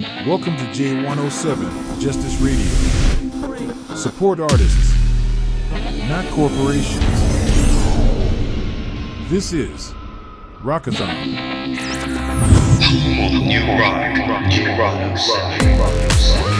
Welcome to J107 Justice Radio. Support artists, not corporations. This is Rockathon. New rock, new rock, J107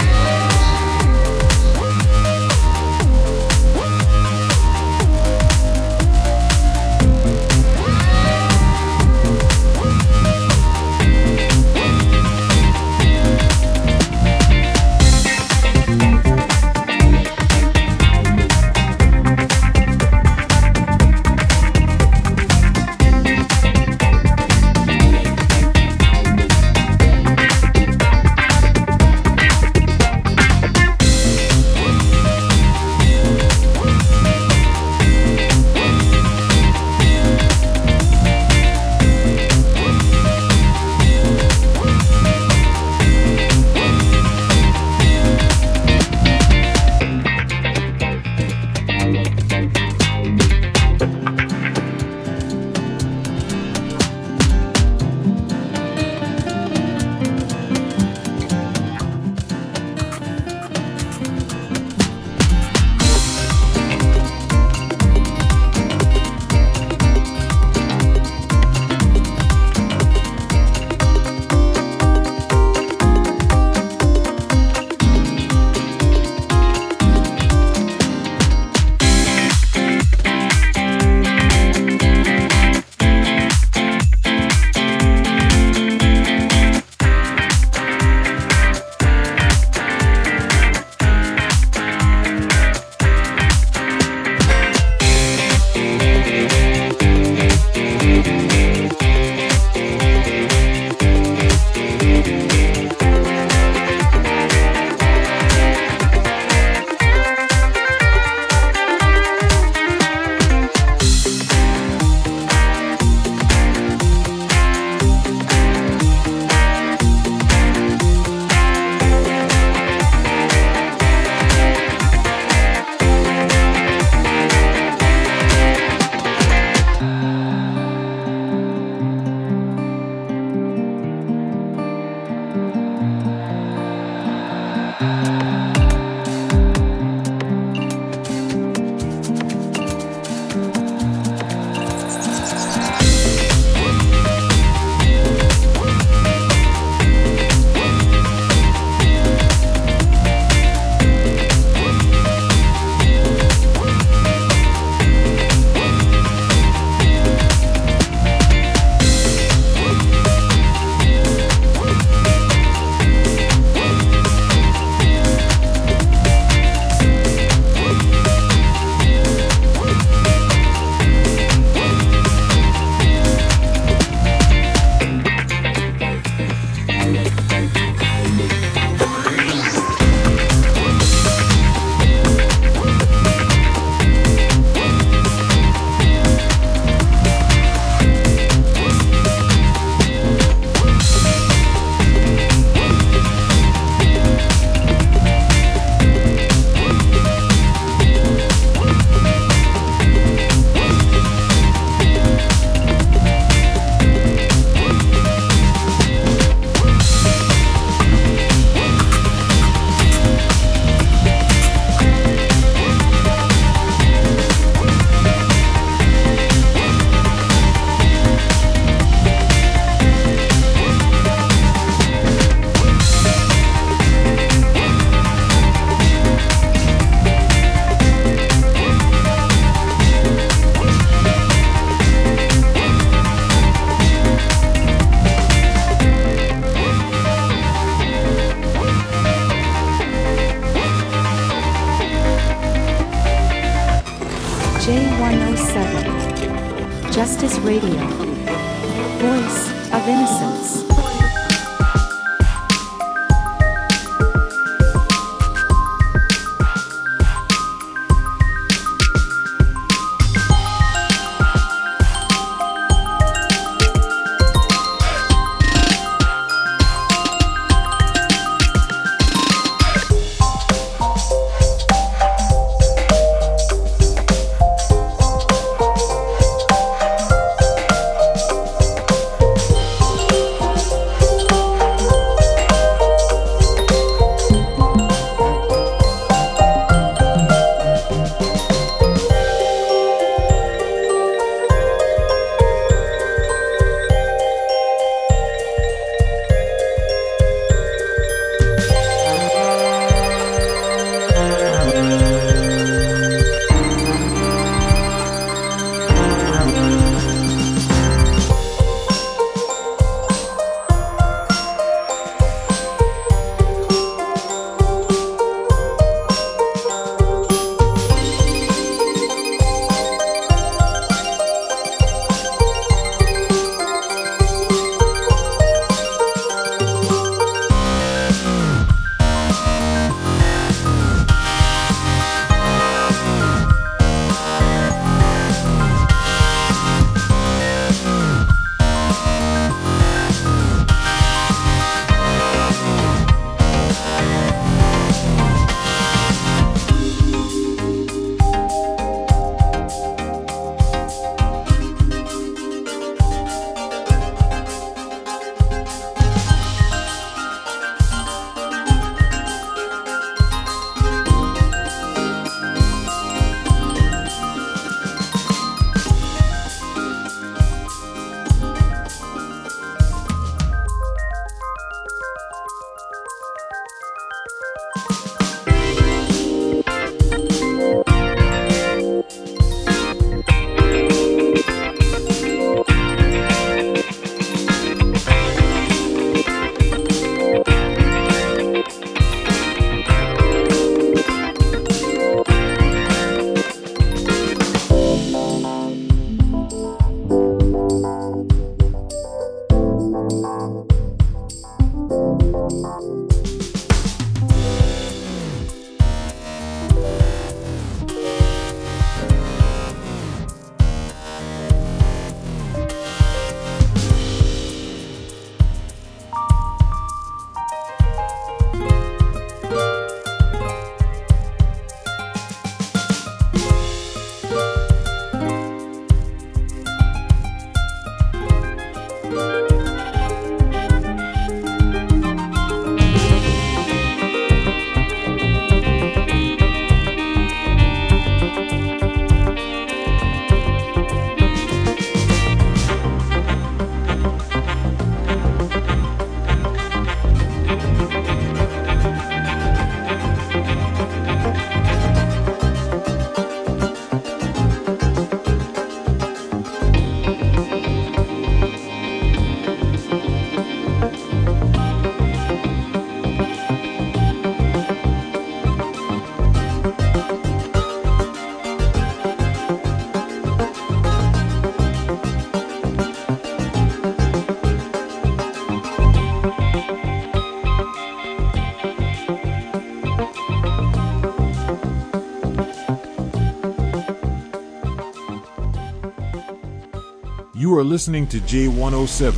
are listening to J107,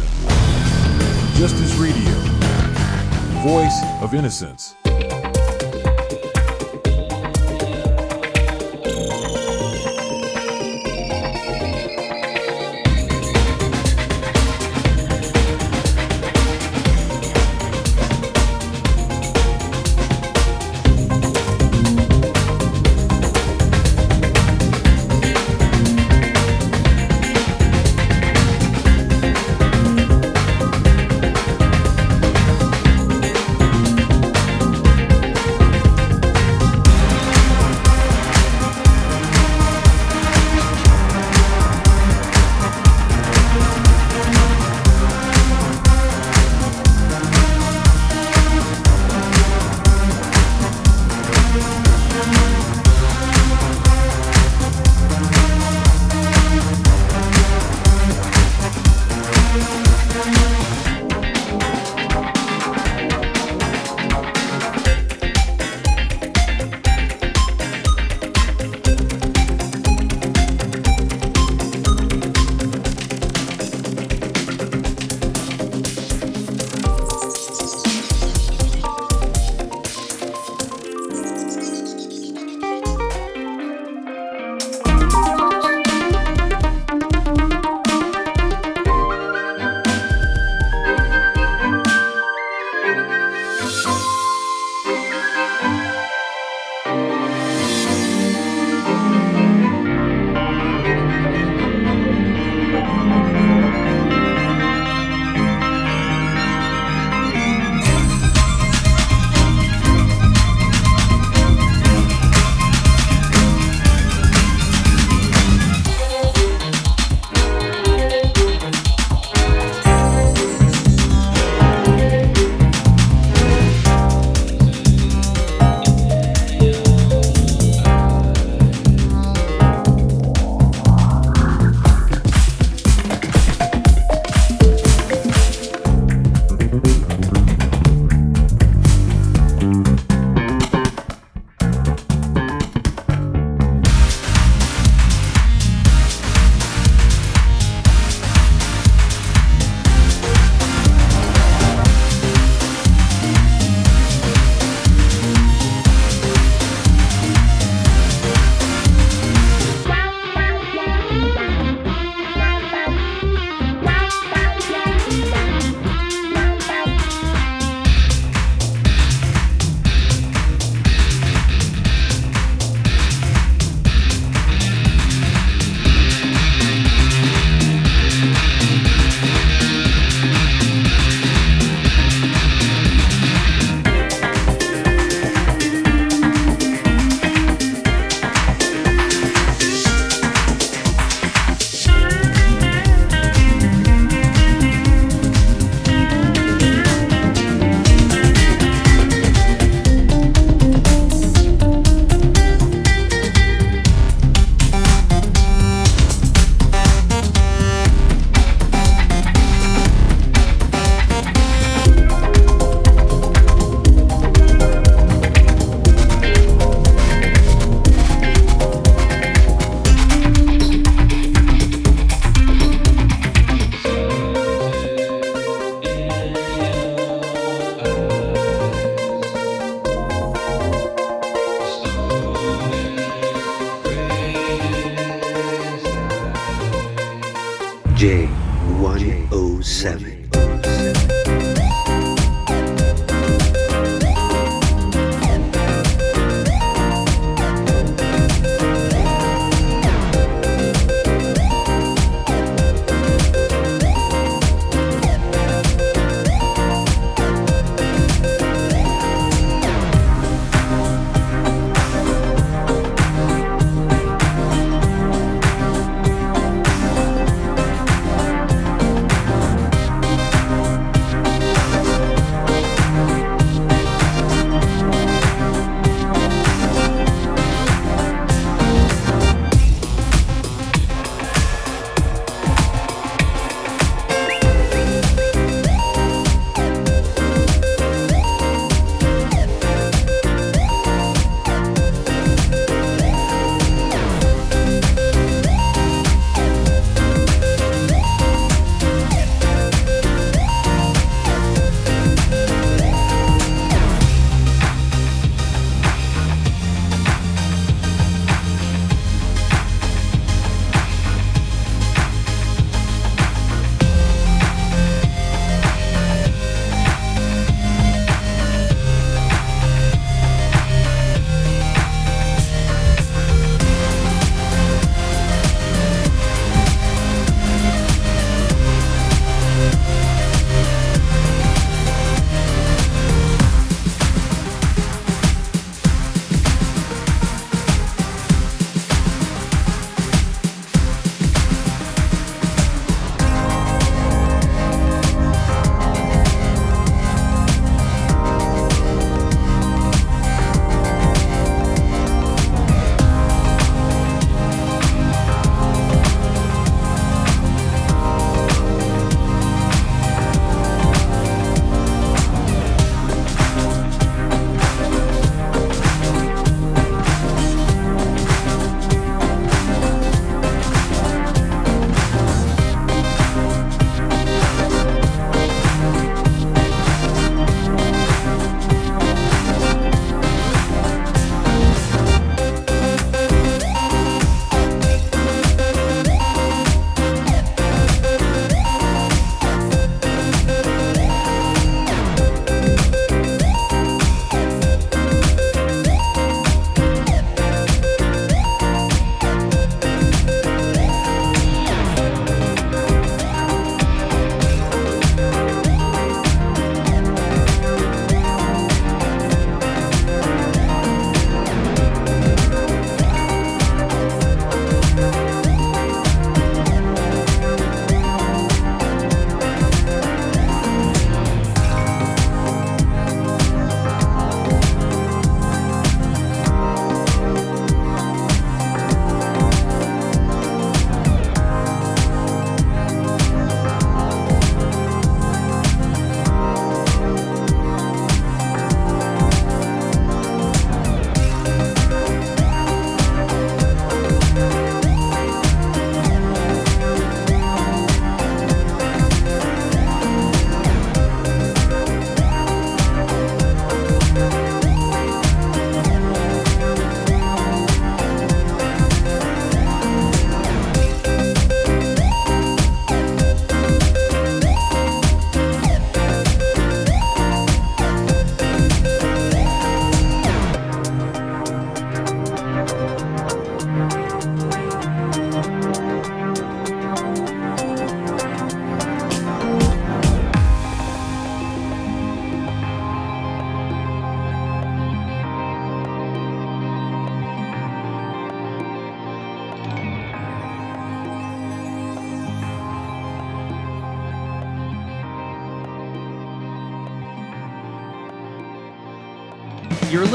Justice Radio, Voice of Innocence.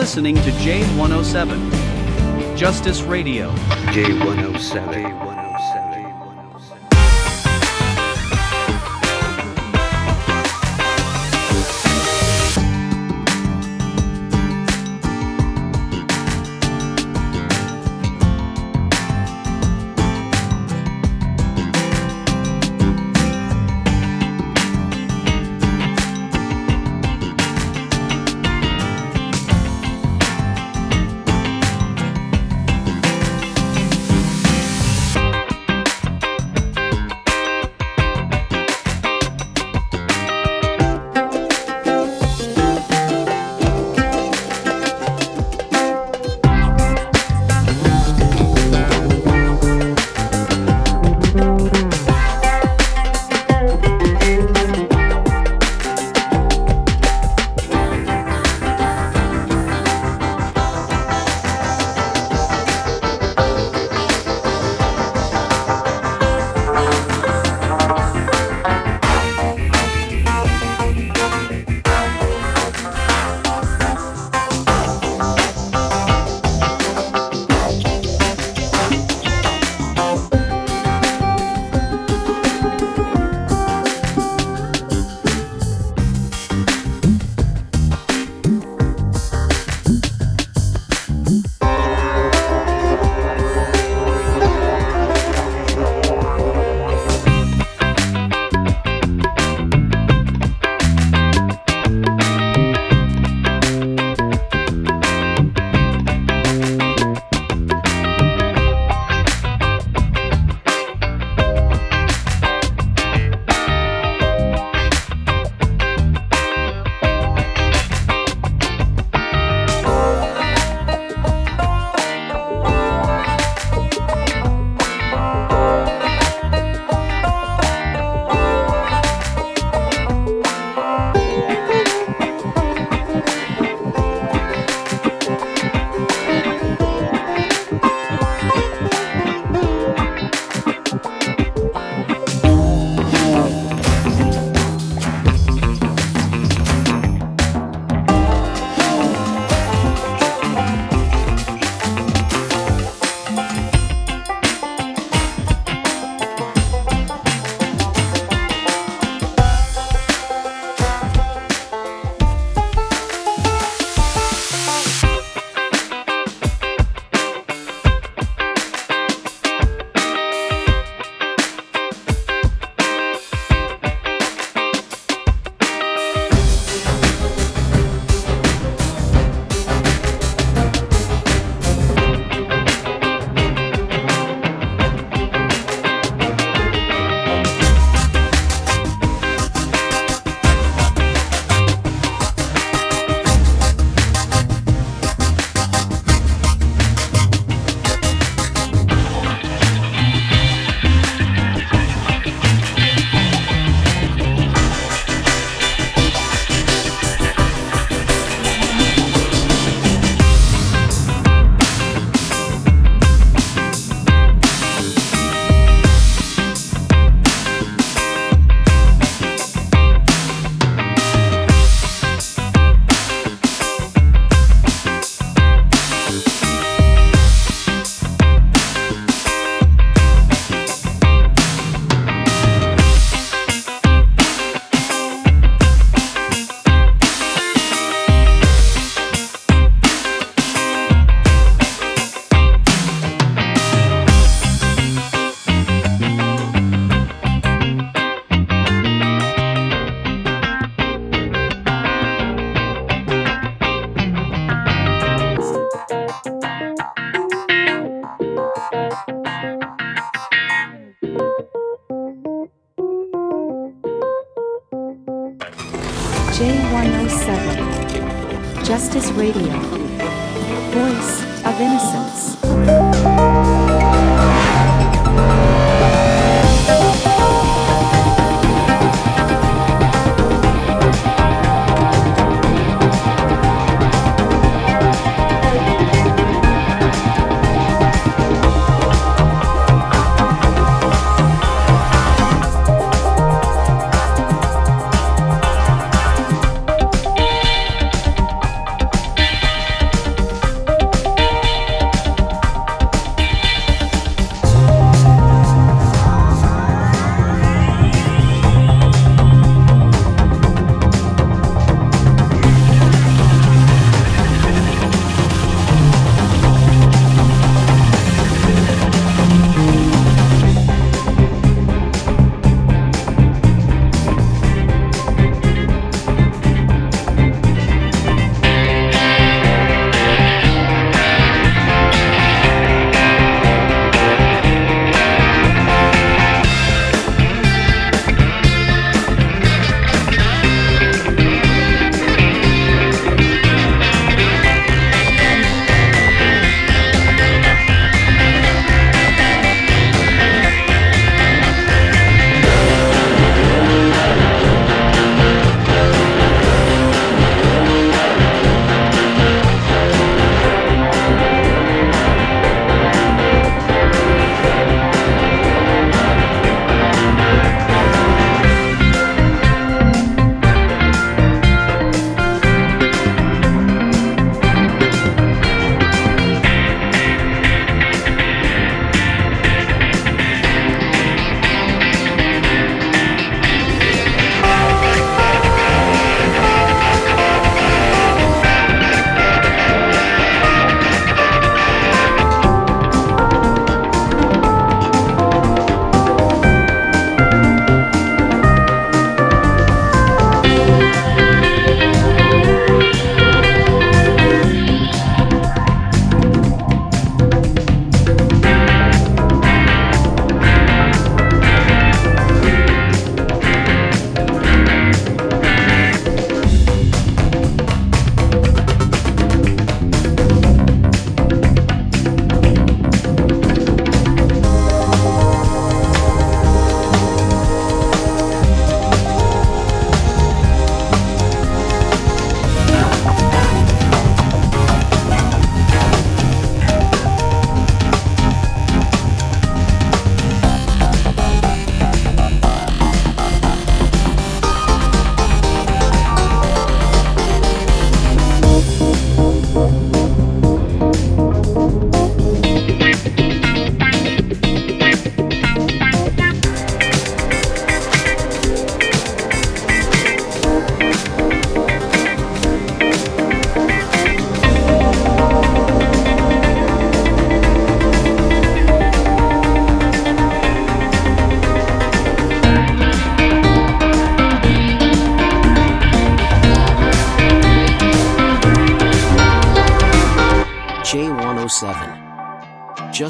Listening to J107, Justice Radio. J107. J107,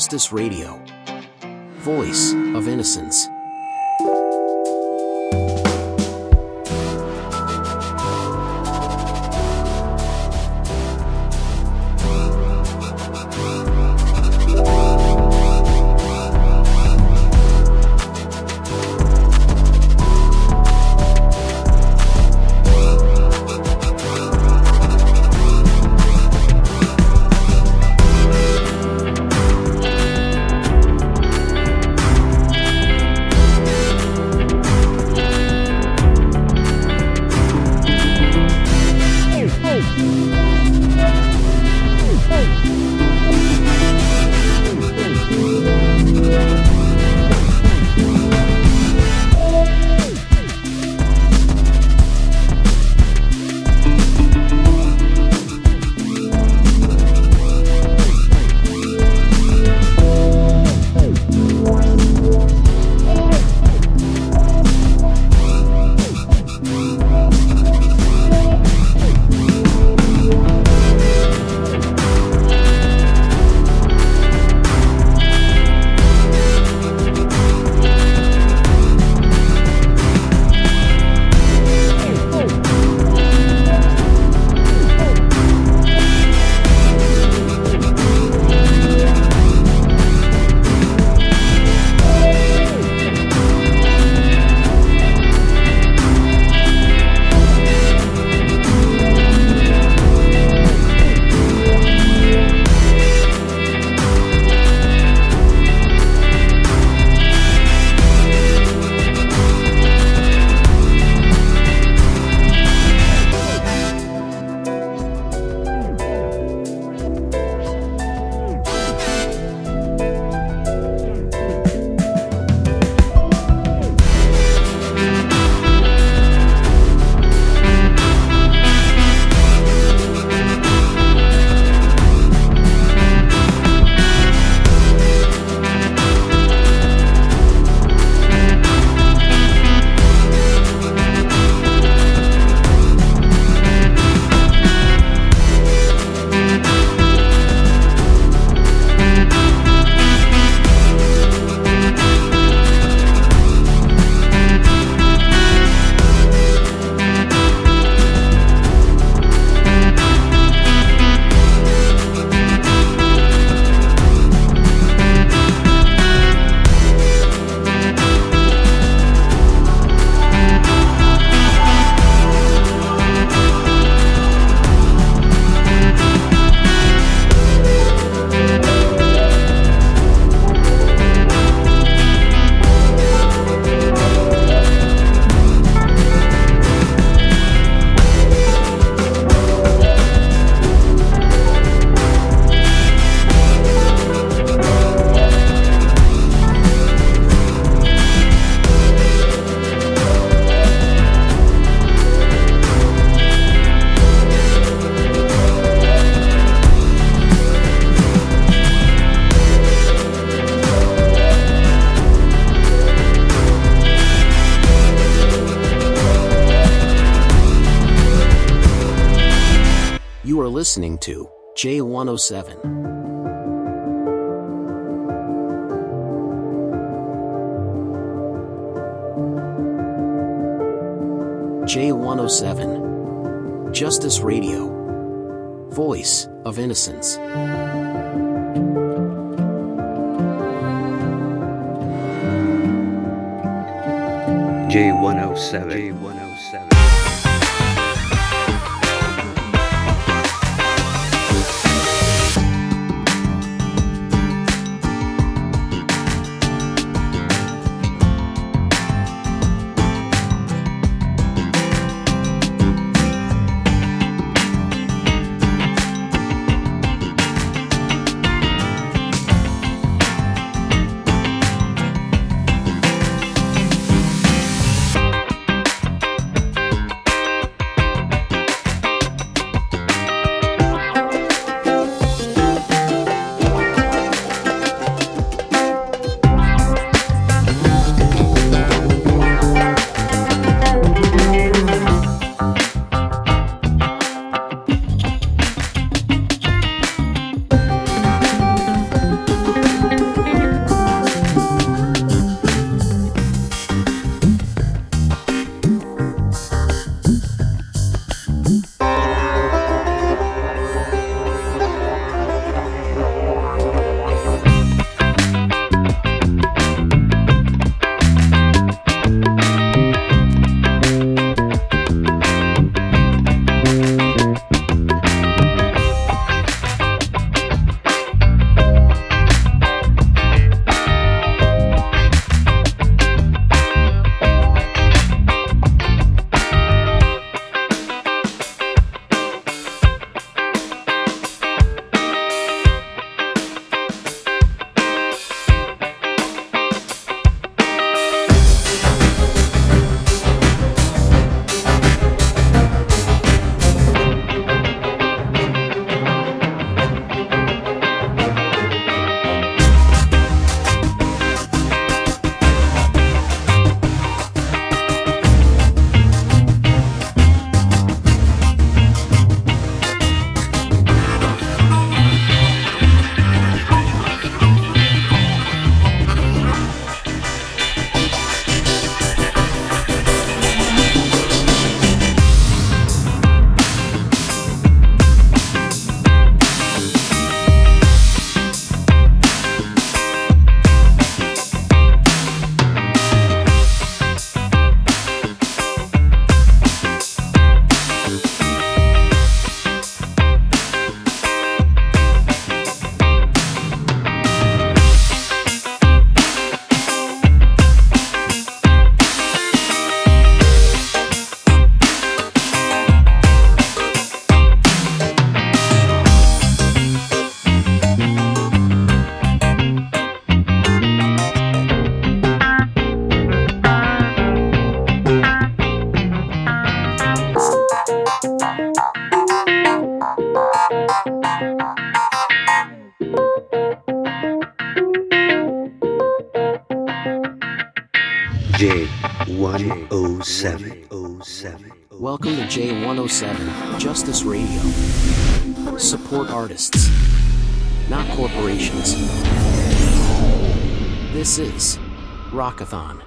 Justice Radio. Voice of Innocence. Listening to J107. J107. Justice Radio. Voice of Innocence. J107. J107. J107 Justice Radio. Support artists, not corporations. This is Rockathon.